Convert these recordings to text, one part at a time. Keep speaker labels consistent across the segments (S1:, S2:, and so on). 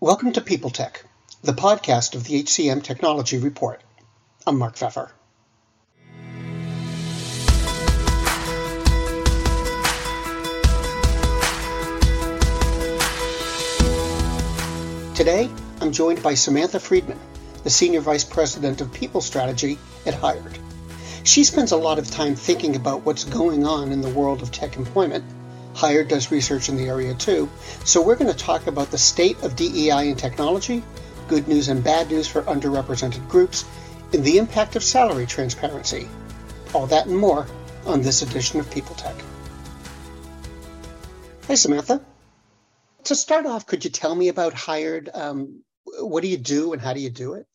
S1: Welcome to People Tech, the podcast of the HCM Technology Report. I'm Mark Feffer. Today, I'm joined by Samantha Friedman, the Senior Vice President of People Strategy at Hired. She spends a lot of time thinking about what's going on in the world of tech employment Hired does research in the area too. So we're going to talk about the state of DEI in technology, good news and bad news for underrepresented groups, and the impact of salary transparency. All that and more on this edition of People Tech. Hi, Samantha. To start off, could you tell me about Hired? Um, what do you do and how do you do it?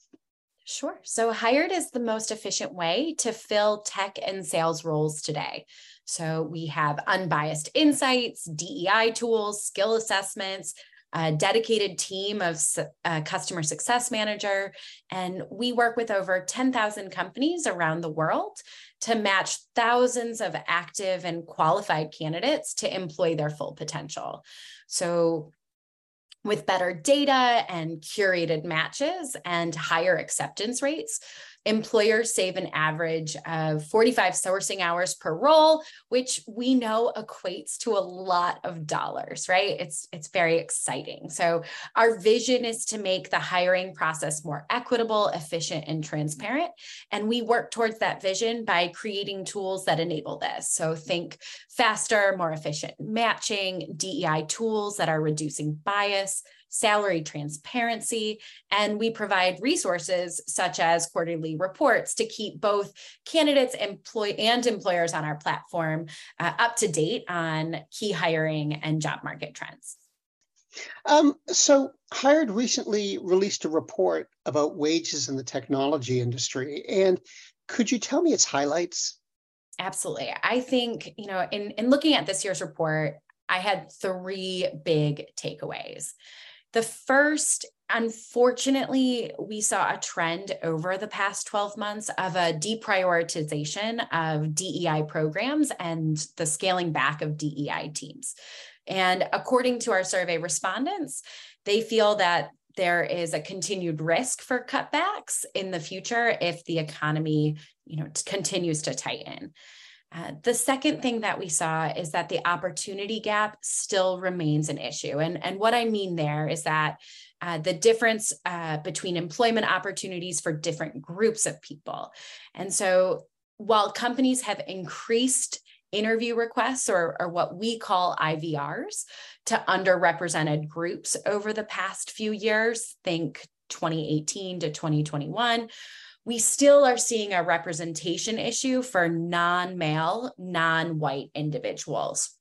S2: Sure. So, Hired is the most efficient way to fill tech and sales roles today. So we have unbiased insights, DEI tools, skill assessments, a dedicated team of uh, customer success manager. And we work with over 10,000 companies around the world to match thousands of active and qualified candidates to employ their full potential. So with better data and curated matches and higher acceptance rates, employers save an average of 45 sourcing hours per role which we know equates to a lot of dollars right? It's it's very exciting. So our vision is to make the hiring process more equitable efficient and transparent. And we work towards that vision by creating tools that enable this. So think faster more efficient matching dei tools that are reducing bias salary transparency, and we provide resources such as quarterly reports to keep both candidates employ and employers on our platform uh, up to date on key hiring and job market trends.
S1: Um, so, Hired recently released a report about wages in the technology industry. And could you tell me its highlights?
S2: Absolutely. I think, you know, in, in looking at this year's report, I had three big takeaways. The first, unfortunately, we saw a trend over the past 12 months of a deprioritization of DEI programs and the scaling back of DEI teams. And according to our survey respondents, they feel that there is a continued risk for cutbacks in the future if the economy you know continues to tighten uh, the second thing that we saw is that the opportunity gap still remains an issue. And, and what I mean there is that uh, the difference uh, between employment opportunities for different groups of people. And so while companies have increased interview requests or, or what we call IVRs to underrepresented groups over the past few years, think 2018 to 2021 we still are seeing a representation issue for non male, non white individuals.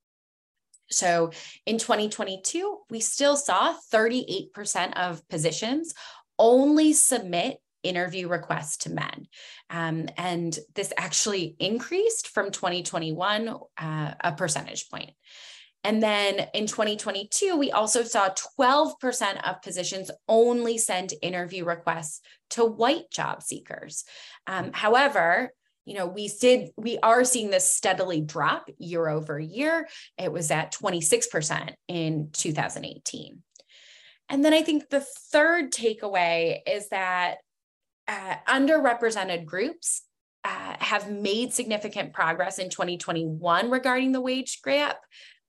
S2: So in 2022, we still saw 38% of positions only submit interview requests to men. Um, and this actually increased from 2021 uh, a percentage point. And then in 2022, we also saw 12% of positions only send interview requests to white job seekers. Um, however, you know, we did, we are seeing this steadily drop year over year. It was at 26% in 2018. And then I think the third takeaway is that uh, underrepresented groups uh, have made significant progress in 2021 regarding the wage gap,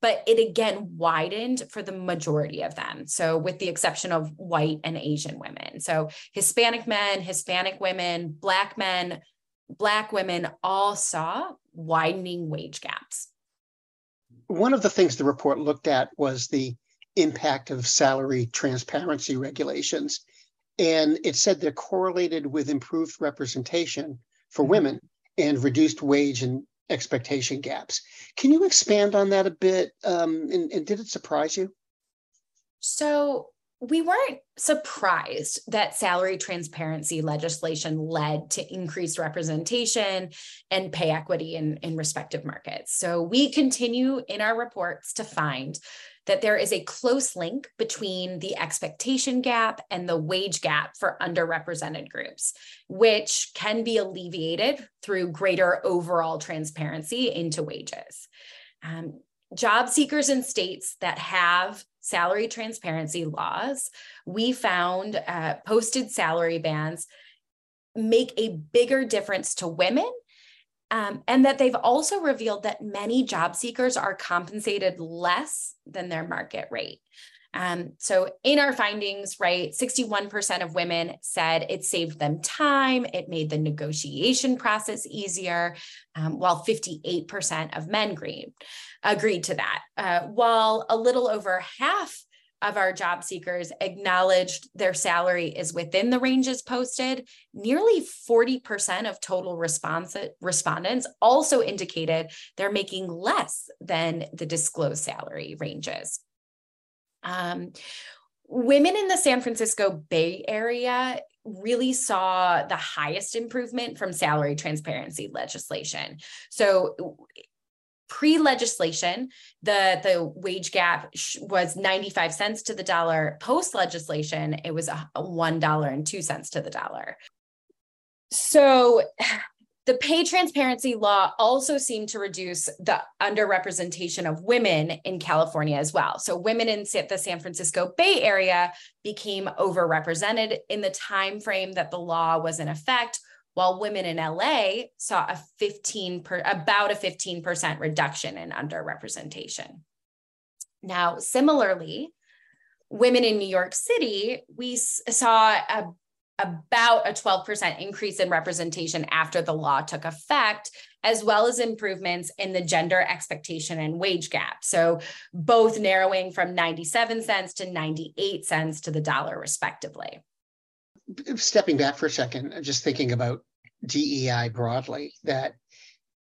S2: but it again widened for the majority of them. So, with the exception of white and Asian women. So, Hispanic men, Hispanic women, Black men, Black women all saw widening wage gaps.
S1: One of the things the report looked at was the impact of salary transparency regulations. And it said they're correlated with improved representation for mm-hmm. women and reduced wage and expectation gaps. Can you expand on that a bit? Um, and, and did it surprise you?
S2: So, we weren't surprised that salary transparency legislation led to increased representation and pay equity in, in respective markets. So we continue in our reports to find that there is a close link between the expectation gap and the wage gap for underrepresented groups, which can be alleviated through greater overall transparency into wages. Um, job seekers in states that have salary transparency laws, we found uh, posted salary bands make a bigger difference to women um, and that they've also revealed that many job seekers are compensated less than their market rate. Um, so, in our findings, right, 61% of women said it saved them time, it made the negotiation process easier, um, while 58% of men agreed, agreed to that. Uh, while a little over half of our job seekers acknowledged their salary is within the ranges posted. Nearly 40% of total respondents also indicated they're making less than the disclosed salary ranges. Um, women in the San Francisco Bay Area really saw the highest improvement from salary transparency legislation. So pre-legislation the the wage gap was 95 cents to the dollar. Post legislation it was one dollar and two cents to the dollar. So the pay transparency law also seemed to reduce the underrepresentation of women in California as well. So women in the San Francisco Bay Area became overrepresented in the time frame that the law was in effect, while women in LA saw a 15 per, about a 15% reduction in underrepresentation. Now, similarly, women in New York City, we saw a about a 12% increase in representation after the law took effect, as well as improvements in the gender expectation and wage gap. So, both narrowing from 97 cents to 98 cents to the dollar, respectively.
S1: Stepping back for a second, just thinking about DEI broadly, that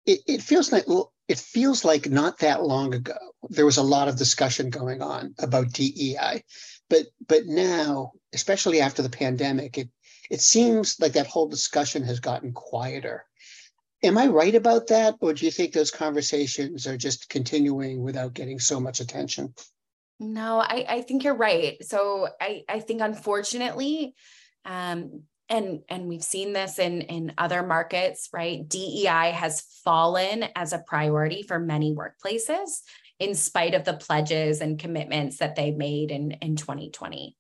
S1: it, it feels like it feels like not that long ago there was a lot of discussion going on about DEI, but but now, especially after the pandemic, it it seems like that whole discussion has gotten quieter. Am I right about that? Or do you think those conversations are just continuing without getting so much attention?
S2: No, I, I think you're right. So I, I think unfortunately, um, and and we've seen this in in other markets, right? DEI has fallen as a priority for many workplaces in spite of the pledges and commitments that they made in, in 2020.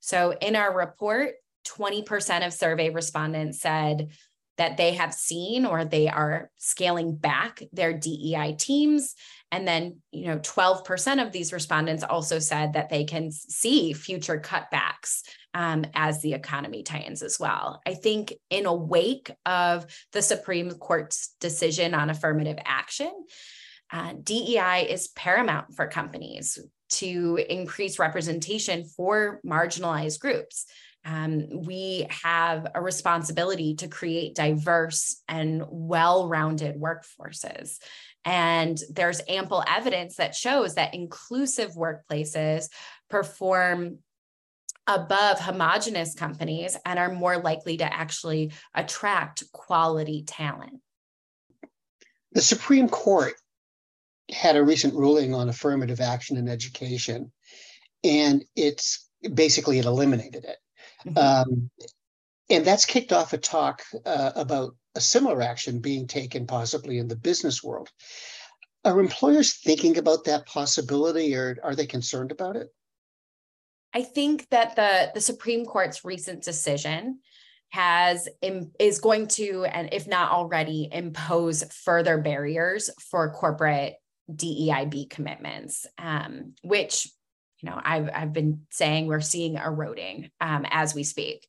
S2: So in our report, 20% of survey respondents said that they have seen or they are scaling back their DEI teams. And then, you know, 12% of these respondents also said that they can see future cutbacks um, as the economy tightens as well. I think, in a wake of the Supreme Court's decision on affirmative action, uh, DEI is paramount for companies to increase representation for marginalized groups um, we have a responsibility to create diverse and well rounded workforces. And there's ample evidence that shows that inclusive workplaces perform above homogenous companies and are more likely to actually attract quality talent.
S1: The Supreme Court had a recent ruling on affirmative action in education, and it's basically it eliminated it. Mm-hmm. Um, and that's kicked off a talk uh, about a similar action being taken possibly in the business world. Are employers thinking about that possibility or are they concerned about it?
S2: I think that the, the Supreme Court's recent decision has is going to and if not already impose further barriers for corporate DEIB commitments, um, which you know I've I've been saying we're seeing eroding um, as we speak.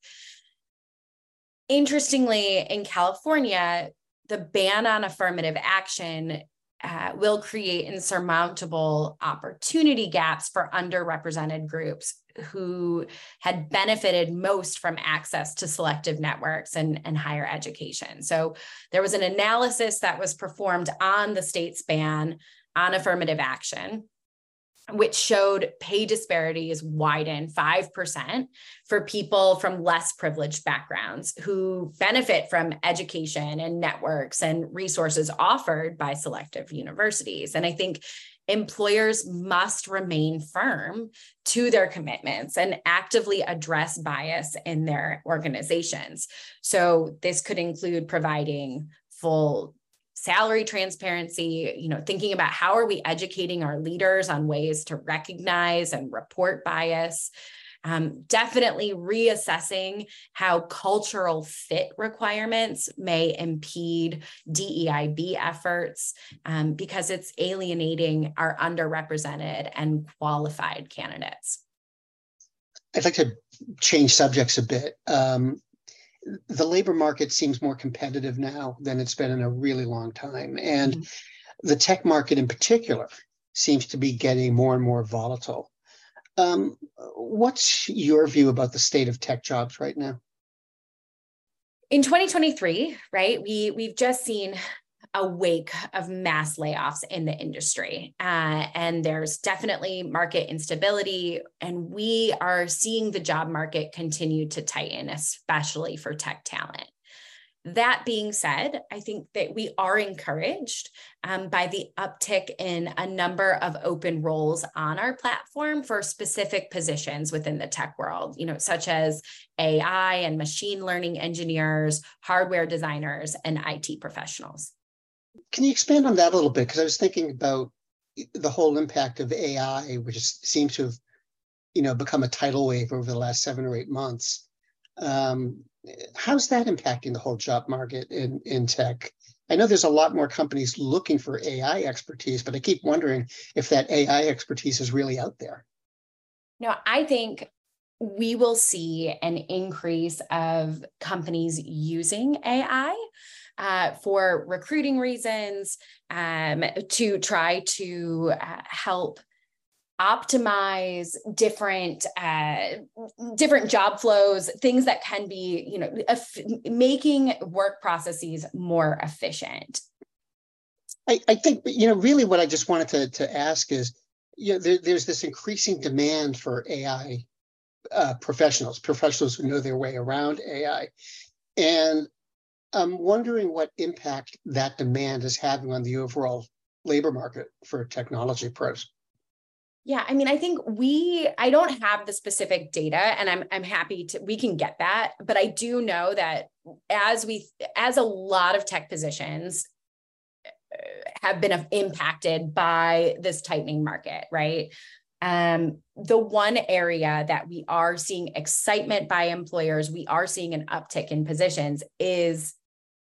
S2: Interestingly, in California, the ban on affirmative action uh, will create insurmountable opportunity gaps for underrepresented groups who had benefited most from access to selective networks and, and higher education. So there was an analysis that was performed on the state's ban on affirmative action which showed pay disparities widen 5% for people from less privileged backgrounds who benefit from education and networks and resources offered by selective universities. And I think employers must remain firm to their commitments and actively address bias in their organizations. So, this could include providing full salary transparency, you know, thinking about how are we educating our leaders on ways to recognize and report bias. Um, definitely reassessing how cultural fit requirements may impede DEIB efforts um, because it's alienating our underrepresented and qualified candidates.
S1: I'd like to change subjects a bit. Um, the labor market seems more competitive now than it's been in a really long time. And mm-hmm. the tech market in particular seems to be getting more and more volatile. Um, what's your view about the state of tech jobs right now?
S2: In 2023, right, we we've just seen a wake of mass layoffs in the industry. Uh, and there's definitely market instability. And we are seeing the job market continue to tighten, especially for tech talent. That being said, I think that we are encouraged um, by the uptick in a number of open roles on our platform for specific positions within the tech world, you know, such as AI and machine learning engineers, hardware designers, and IT professionals.
S1: Can you expand on that a little bit? Because I was thinking about the whole impact of AI, which seems to have, you know, become a tidal wave over the last seven or eight months. Um, how's that impacting the whole job market in, in tech? I know there's a lot more companies looking for AI expertise, but I keep wondering if that AI expertise is really out there.
S2: No, I think we will see an increase of companies using AI uh, for recruiting reasons um, to try to uh, help optimize different uh, different job flows things that can be you know making work processes more efficient
S1: I, I think you know really what i just wanted to, to ask is you know there, there's this increasing demand for ai uh, professionals professionals who know their way around ai and I'm wondering what impact that demand is having on the overall labor market for technology pros.
S2: Yeah, I mean, I think we I don't have the specific data and I'm I'm happy to we can get that, but I do know that as we as a lot of tech positions uh, have been impacted by this tightening market, right? Um, the one area that we are seeing excitement by employers, we are seeing an uptick in positions is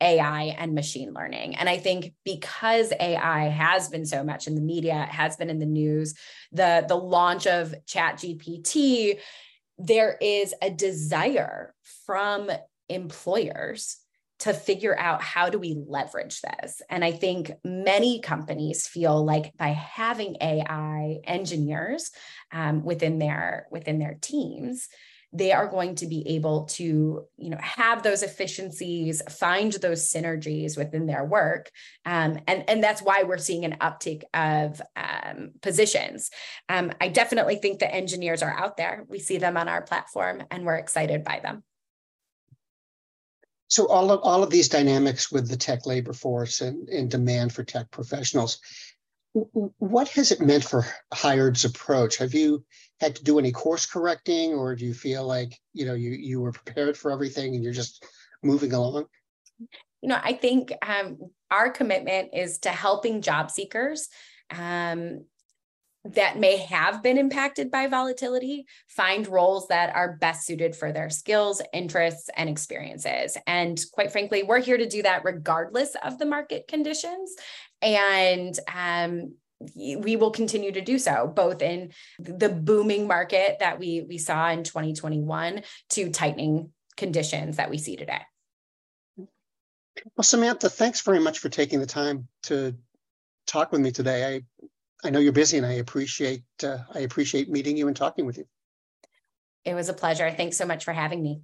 S2: AI and machine learning. And I think because AI has been so much in the media, it has been in the news, the, the launch of Chat GPT, there is a desire from employers to figure out how do we leverage this and i think many companies feel like by having ai engineers um, within their within their teams they are going to be able to you know have those efficiencies find those synergies within their work. Um, and and that's why we're seeing an uptick of um, positions. Um, i definitely think the engineers are out there. We see them on our platform and we're excited by them.
S1: So all of all of these dynamics with the tech labor force and, and demand for tech professionals what has it meant for hired's approach? Have you had to do any course correcting or do you feel like you know you you were prepared for everything and you're just moving along
S2: you know i think um, our commitment is to helping job seekers um, that may have been impacted by volatility find roles that are best suited for their skills, interests, and experiences. And quite frankly, we're here to do that regardless of the market conditions. And um, we will continue to do so both in the booming market that we we saw in 2021 to tightening conditions that we see today.
S1: Well samantha thanks very much for taking the time to talk with me today. I i know you're busy and i appreciate uh, i appreciate meeting you and talking with you.
S2: It was a pleasure. Thanks so much for having me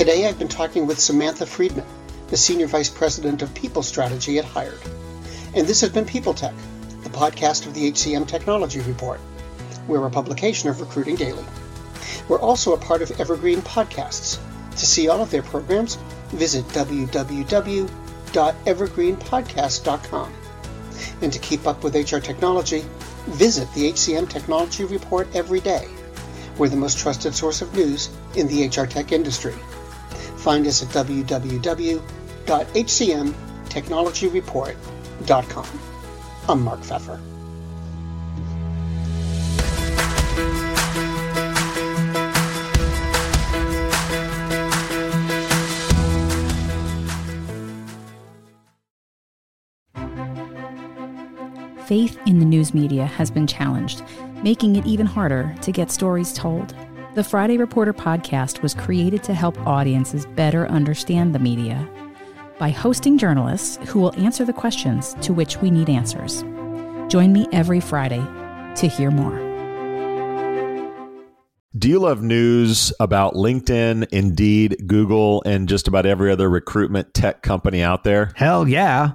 S1: Today I've been talking with Samantha Friedman, the Senior Vice President of People Strategy at Hired. And this has been People Tech, the podcast of the HCM Technology Report. We're a publication of Recruiting Daily. We're also a part of Evergreen Podcasts. To see all of their programs, visit www.evergreenpodcast.com. And to keep up with HR technology, Visit the HCM Technology Report every day. We're the most trusted source of news in the HR tech industry. Find us at www.hcmtechnologyreport.com. I'm Mark Feffer.
S3: faith in the news media has been challenged, making it even harder to get stories told. The Friday Reporter podcast was created to help audiences better understand the media by hosting journalists who will answer the questions to which we need answers. Join me every Friday to hear more.
S4: Do you love news about LinkedIn, Indeed, Google, and just about every other recruitment tech company out there?
S5: Hell yeah.